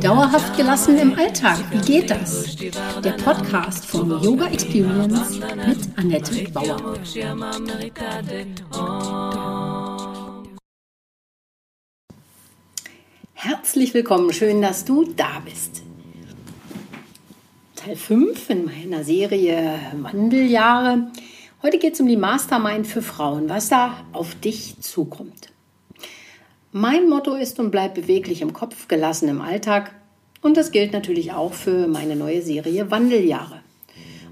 Dauerhaft gelassen im Alltag, wie geht das? Der Podcast von Yoga Experience mit Annette Bauer. Herzlich willkommen, schön, dass du da bist. Teil 5 in meiner Serie Wandeljahre. Heute geht es um die Mastermind für Frauen, was da auf dich zukommt. Mein Motto ist und bleibt beweglich im Kopf, gelassen im Alltag. Und das gilt natürlich auch für meine neue Serie Wandeljahre.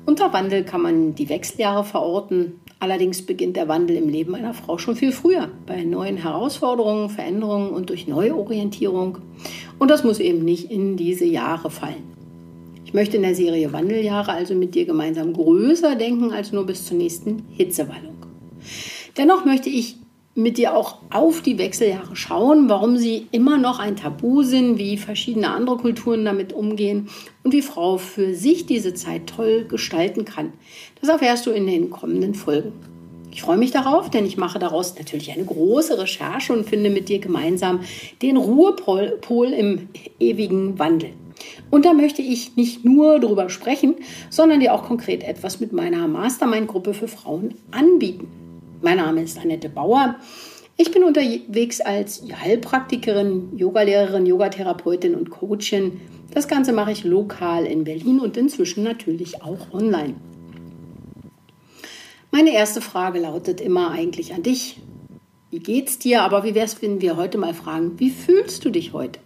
Unter Wandel kann man die Wechseljahre verorten. Allerdings beginnt der Wandel im Leben einer Frau schon viel früher, bei neuen Herausforderungen, Veränderungen und durch Neuorientierung. Und das muss eben nicht in diese Jahre fallen. Ich möchte in der Serie Wandeljahre also mit dir gemeinsam größer denken als nur bis zur nächsten Hitzewallung. Dennoch möchte ich mit dir auch auf die Wechseljahre schauen, warum sie immer noch ein Tabu sind, wie verschiedene andere Kulturen damit umgehen und wie Frau für sich diese Zeit toll gestalten kann. Das erfährst du in den kommenden Folgen. Ich freue mich darauf, denn ich mache daraus natürlich eine große Recherche und finde mit dir gemeinsam den Ruhepol im ewigen Wandel. Und da möchte ich nicht nur darüber sprechen, sondern dir auch konkret etwas mit meiner Mastermind-Gruppe für Frauen anbieten. Mein Name ist Annette Bauer. Ich bin unterwegs als Heilpraktikerin, Yogalehrerin, Yogatherapeutin und Coachin. Das Ganze mache ich lokal in Berlin und inzwischen natürlich auch online. Meine erste Frage lautet immer eigentlich an dich. Wie geht's dir? Aber wie wäre es, wenn wir heute mal fragen, wie fühlst du dich heute?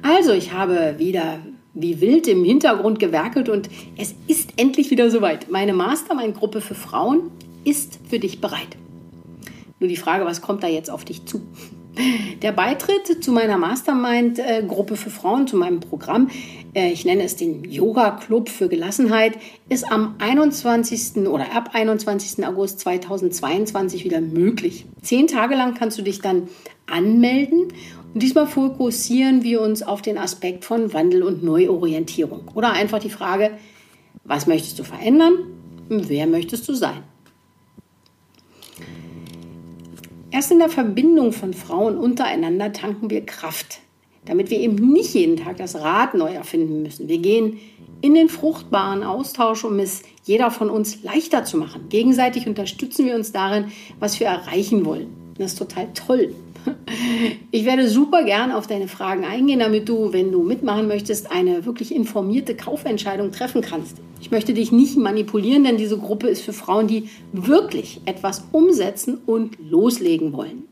Also, ich habe wieder wie wild im Hintergrund gewerkelt und es ist endlich wieder soweit. Meine Mastermind-Gruppe für Frauen ist für dich bereit. Nur die Frage, was kommt da jetzt auf dich zu? Der Beitritt zu meiner Mastermind-Gruppe für Frauen, zu meinem Programm, äh, ich nenne es den Yoga Club für Gelassenheit, ist am 21. oder ab 21. August 2022 wieder möglich. Zehn Tage lang kannst du dich dann anmelden und diesmal fokussieren wir uns auf den Aspekt von Wandel und Neuorientierung. Oder einfach die Frage, was möchtest du verändern wer möchtest du sein? Erst in der Verbindung von Frauen untereinander tanken wir Kraft, damit wir eben nicht jeden Tag das Rad neu erfinden müssen. Wir gehen in den fruchtbaren Austausch, um es jeder von uns leichter zu machen. Gegenseitig unterstützen wir uns darin, was wir erreichen wollen. Das ist total toll. Ich werde super gern auf deine Fragen eingehen, damit du, wenn du mitmachen möchtest, eine wirklich informierte Kaufentscheidung treffen kannst. Ich möchte dich nicht manipulieren, denn diese Gruppe ist für Frauen, die wirklich etwas umsetzen und loslegen wollen.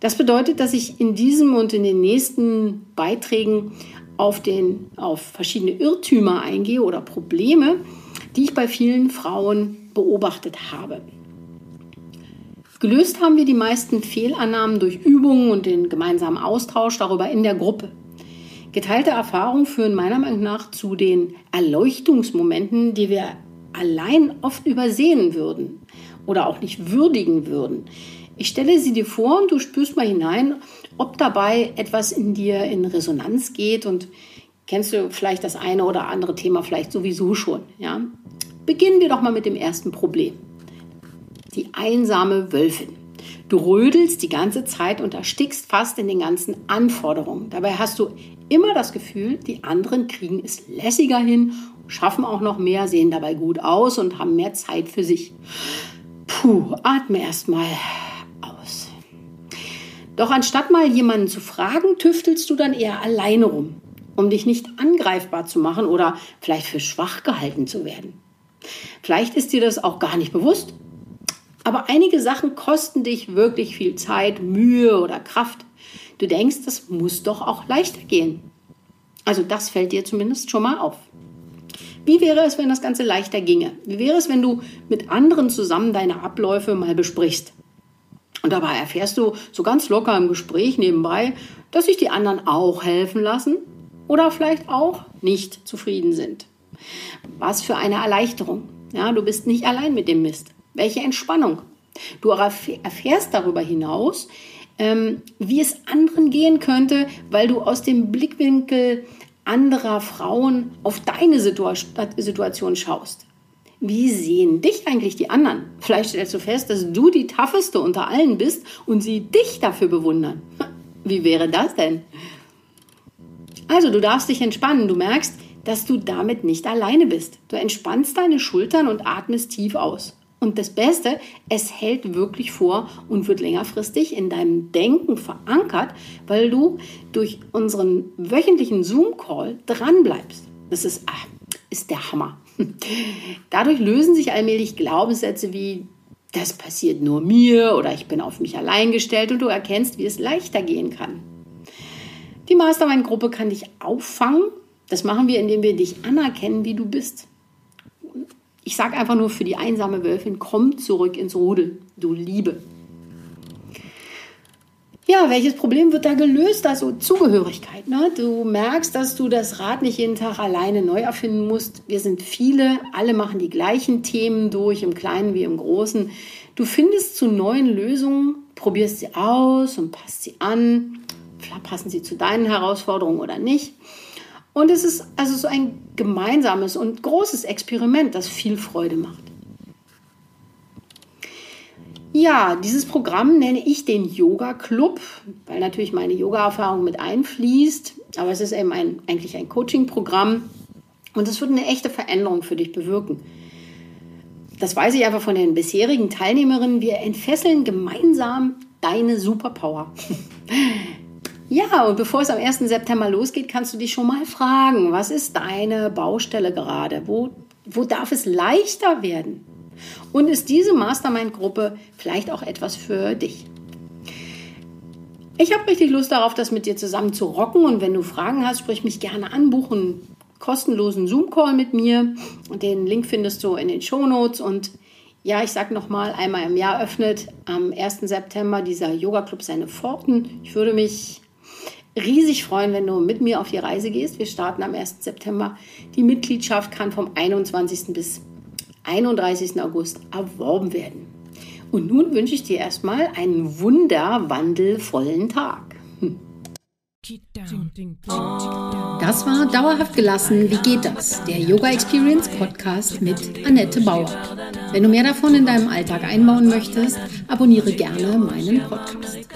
Das bedeutet, dass ich in diesem und in den nächsten Beiträgen auf, den, auf verschiedene Irrtümer eingehe oder Probleme, die ich bei vielen Frauen beobachtet habe. Gelöst haben wir die meisten Fehlannahmen durch Übungen und den gemeinsamen Austausch darüber in der Gruppe. Geteilte Erfahrungen führen meiner Meinung nach zu den Erleuchtungsmomenten, die wir allein oft übersehen würden oder auch nicht würdigen würden. Ich stelle sie dir vor und du spürst mal hinein, ob dabei etwas in dir in Resonanz geht und kennst du vielleicht das eine oder andere Thema vielleicht sowieso schon. Ja? Beginnen wir doch mal mit dem ersten Problem die einsame Wölfin. Du rödelst die ganze Zeit und erstickst fast in den ganzen Anforderungen. Dabei hast du immer das Gefühl, die anderen kriegen es lässiger hin, schaffen auch noch mehr, sehen dabei gut aus und haben mehr Zeit für sich. Puh, atme erstmal aus. Doch anstatt mal jemanden zu fragen, tüftelst du dann eher alleine rum, um dich nicht angreifbar zu machen oder vielleicht für schwach gehalten zu werden. Vielleicht ist dir das auch gar nicht bewusst aber einige Sachen kosten dich wirklich viel Zeit, Mühe oder Kraft. Du denkst, das muss doch auch leichter gehen. Also das fällt dir zumindest schon mal auf. Wie wäre es, wenn das Ganze leichter ginge? Wie wäre es, wenn du mit anderen zusammen deine Abläufe mal besprichst? Und dabei erfährst du so ganz locker im Gespräch nebenbei, dass sich die anderen auch helfen lassen oder vielleicht auch nicht zufrieden sind. Was für eine Erleichterung. Ja, du bist nicht allein mit dem Mist. Welche Entspannung. Du erfährst darüber hinaus, ähm, wie es anderen gehen könnte, weil du aus dem Blickwinkel anderer Frauen auf deine Situation schaust. wie sehen dich eigentlich die anderen? Vielleicht stellst du fest, dass du die tougheste unter allen bist und sie dich dafür bewundern. Wie wäre das denn? Also, du darfst dich entspannen. Du merkst, dass du damit nicht alleine bist. Du entspannst deine Schultern und atmest tief aus. Und das Beste, es hält wirklich vor und wird längerfristig in deinem Denken verankert, weil du durch unseren wöchentlichen Zoom-Call dranbleibst. Das ist, ah, ist der Hammer. Dadurch lösen sich allmählich Glaubenssätze wie das passiert nur mir oder ich bin auf mich allein gestellt und du erkennst, wie es leichter gehen kann. Die Mastermind-Gruppe kann dich auffangen. Das machen wir, indem wir dich anerkennen, wie du bist. Ich sage einfach nur für die einsame Wölfin, komm zurück ins Rudel, du Liebe. Ja, welches Problem wird da gelöst? Also Zugehörigkeit. Ne? Du merkst, dass du das Rad nicht jeden Tag alleine neu erfinden musst. Wir sind viele, alle machen die gleichen Themen durch, im Kleinen wie im Großen. Du findest zu neuen Lösungen, probierst sie aus und passt sie an. Vielleicht passen sie zu deinen Herausforderungen oder nicht. Und es ist also so ein gemeinsames und großes Experiment, das viel Freude macht. Ja, dieses Programm nenne ich den Yoga Club, weil natürlich meine Yoga-Erfahrung mit einfließt. Aber es ist eben ein, eigentlich ein Coaching-Programm und es wird eine echte Veränderung für dich bewirken. Das weiß ich einfach von den bisherigen Teilnehmerinnen. Wir entfesseln gemeinsam deine Superpower. ja, und bevor es am 1. September losgeht, kannst du dich schon mal fragen, was ist deine Baustelle gerade? Wo, wo darf es leichter werden? Und ist diese Mastermind-Gruppe vielleicht auch etwas für dich? Ich habe richtig Lust darauf, das mit dir zusammen zu rocken. Und wenn du Fragen hast, sprich mich gerne an, buchen einen kostenlosen Zoom-Call mit mir. Den Link findest du in den Show Notes. Und ja, ich sage nochmal, einmal im Jahr öffnet am 1. September dieser Yoga-Club seine Pforten. Ich würde mich riesig freuen, wenn du mit mir auf die Reise gehst. Wir starten am 1. September. Die Mitgliedschaft kann vom 21. bis 31. August erworben werden. Und nun wünsche ich dir erstmal einen wunderwandelvollen Tag. Das war Dauerhaft gelassen. Wie geht das? Der Yoga Experience Podcast mit Annette Bauer. Wenn du mehr davon in deinem Alltag einbauen möchtest, abonniere gerne meinen Podcast.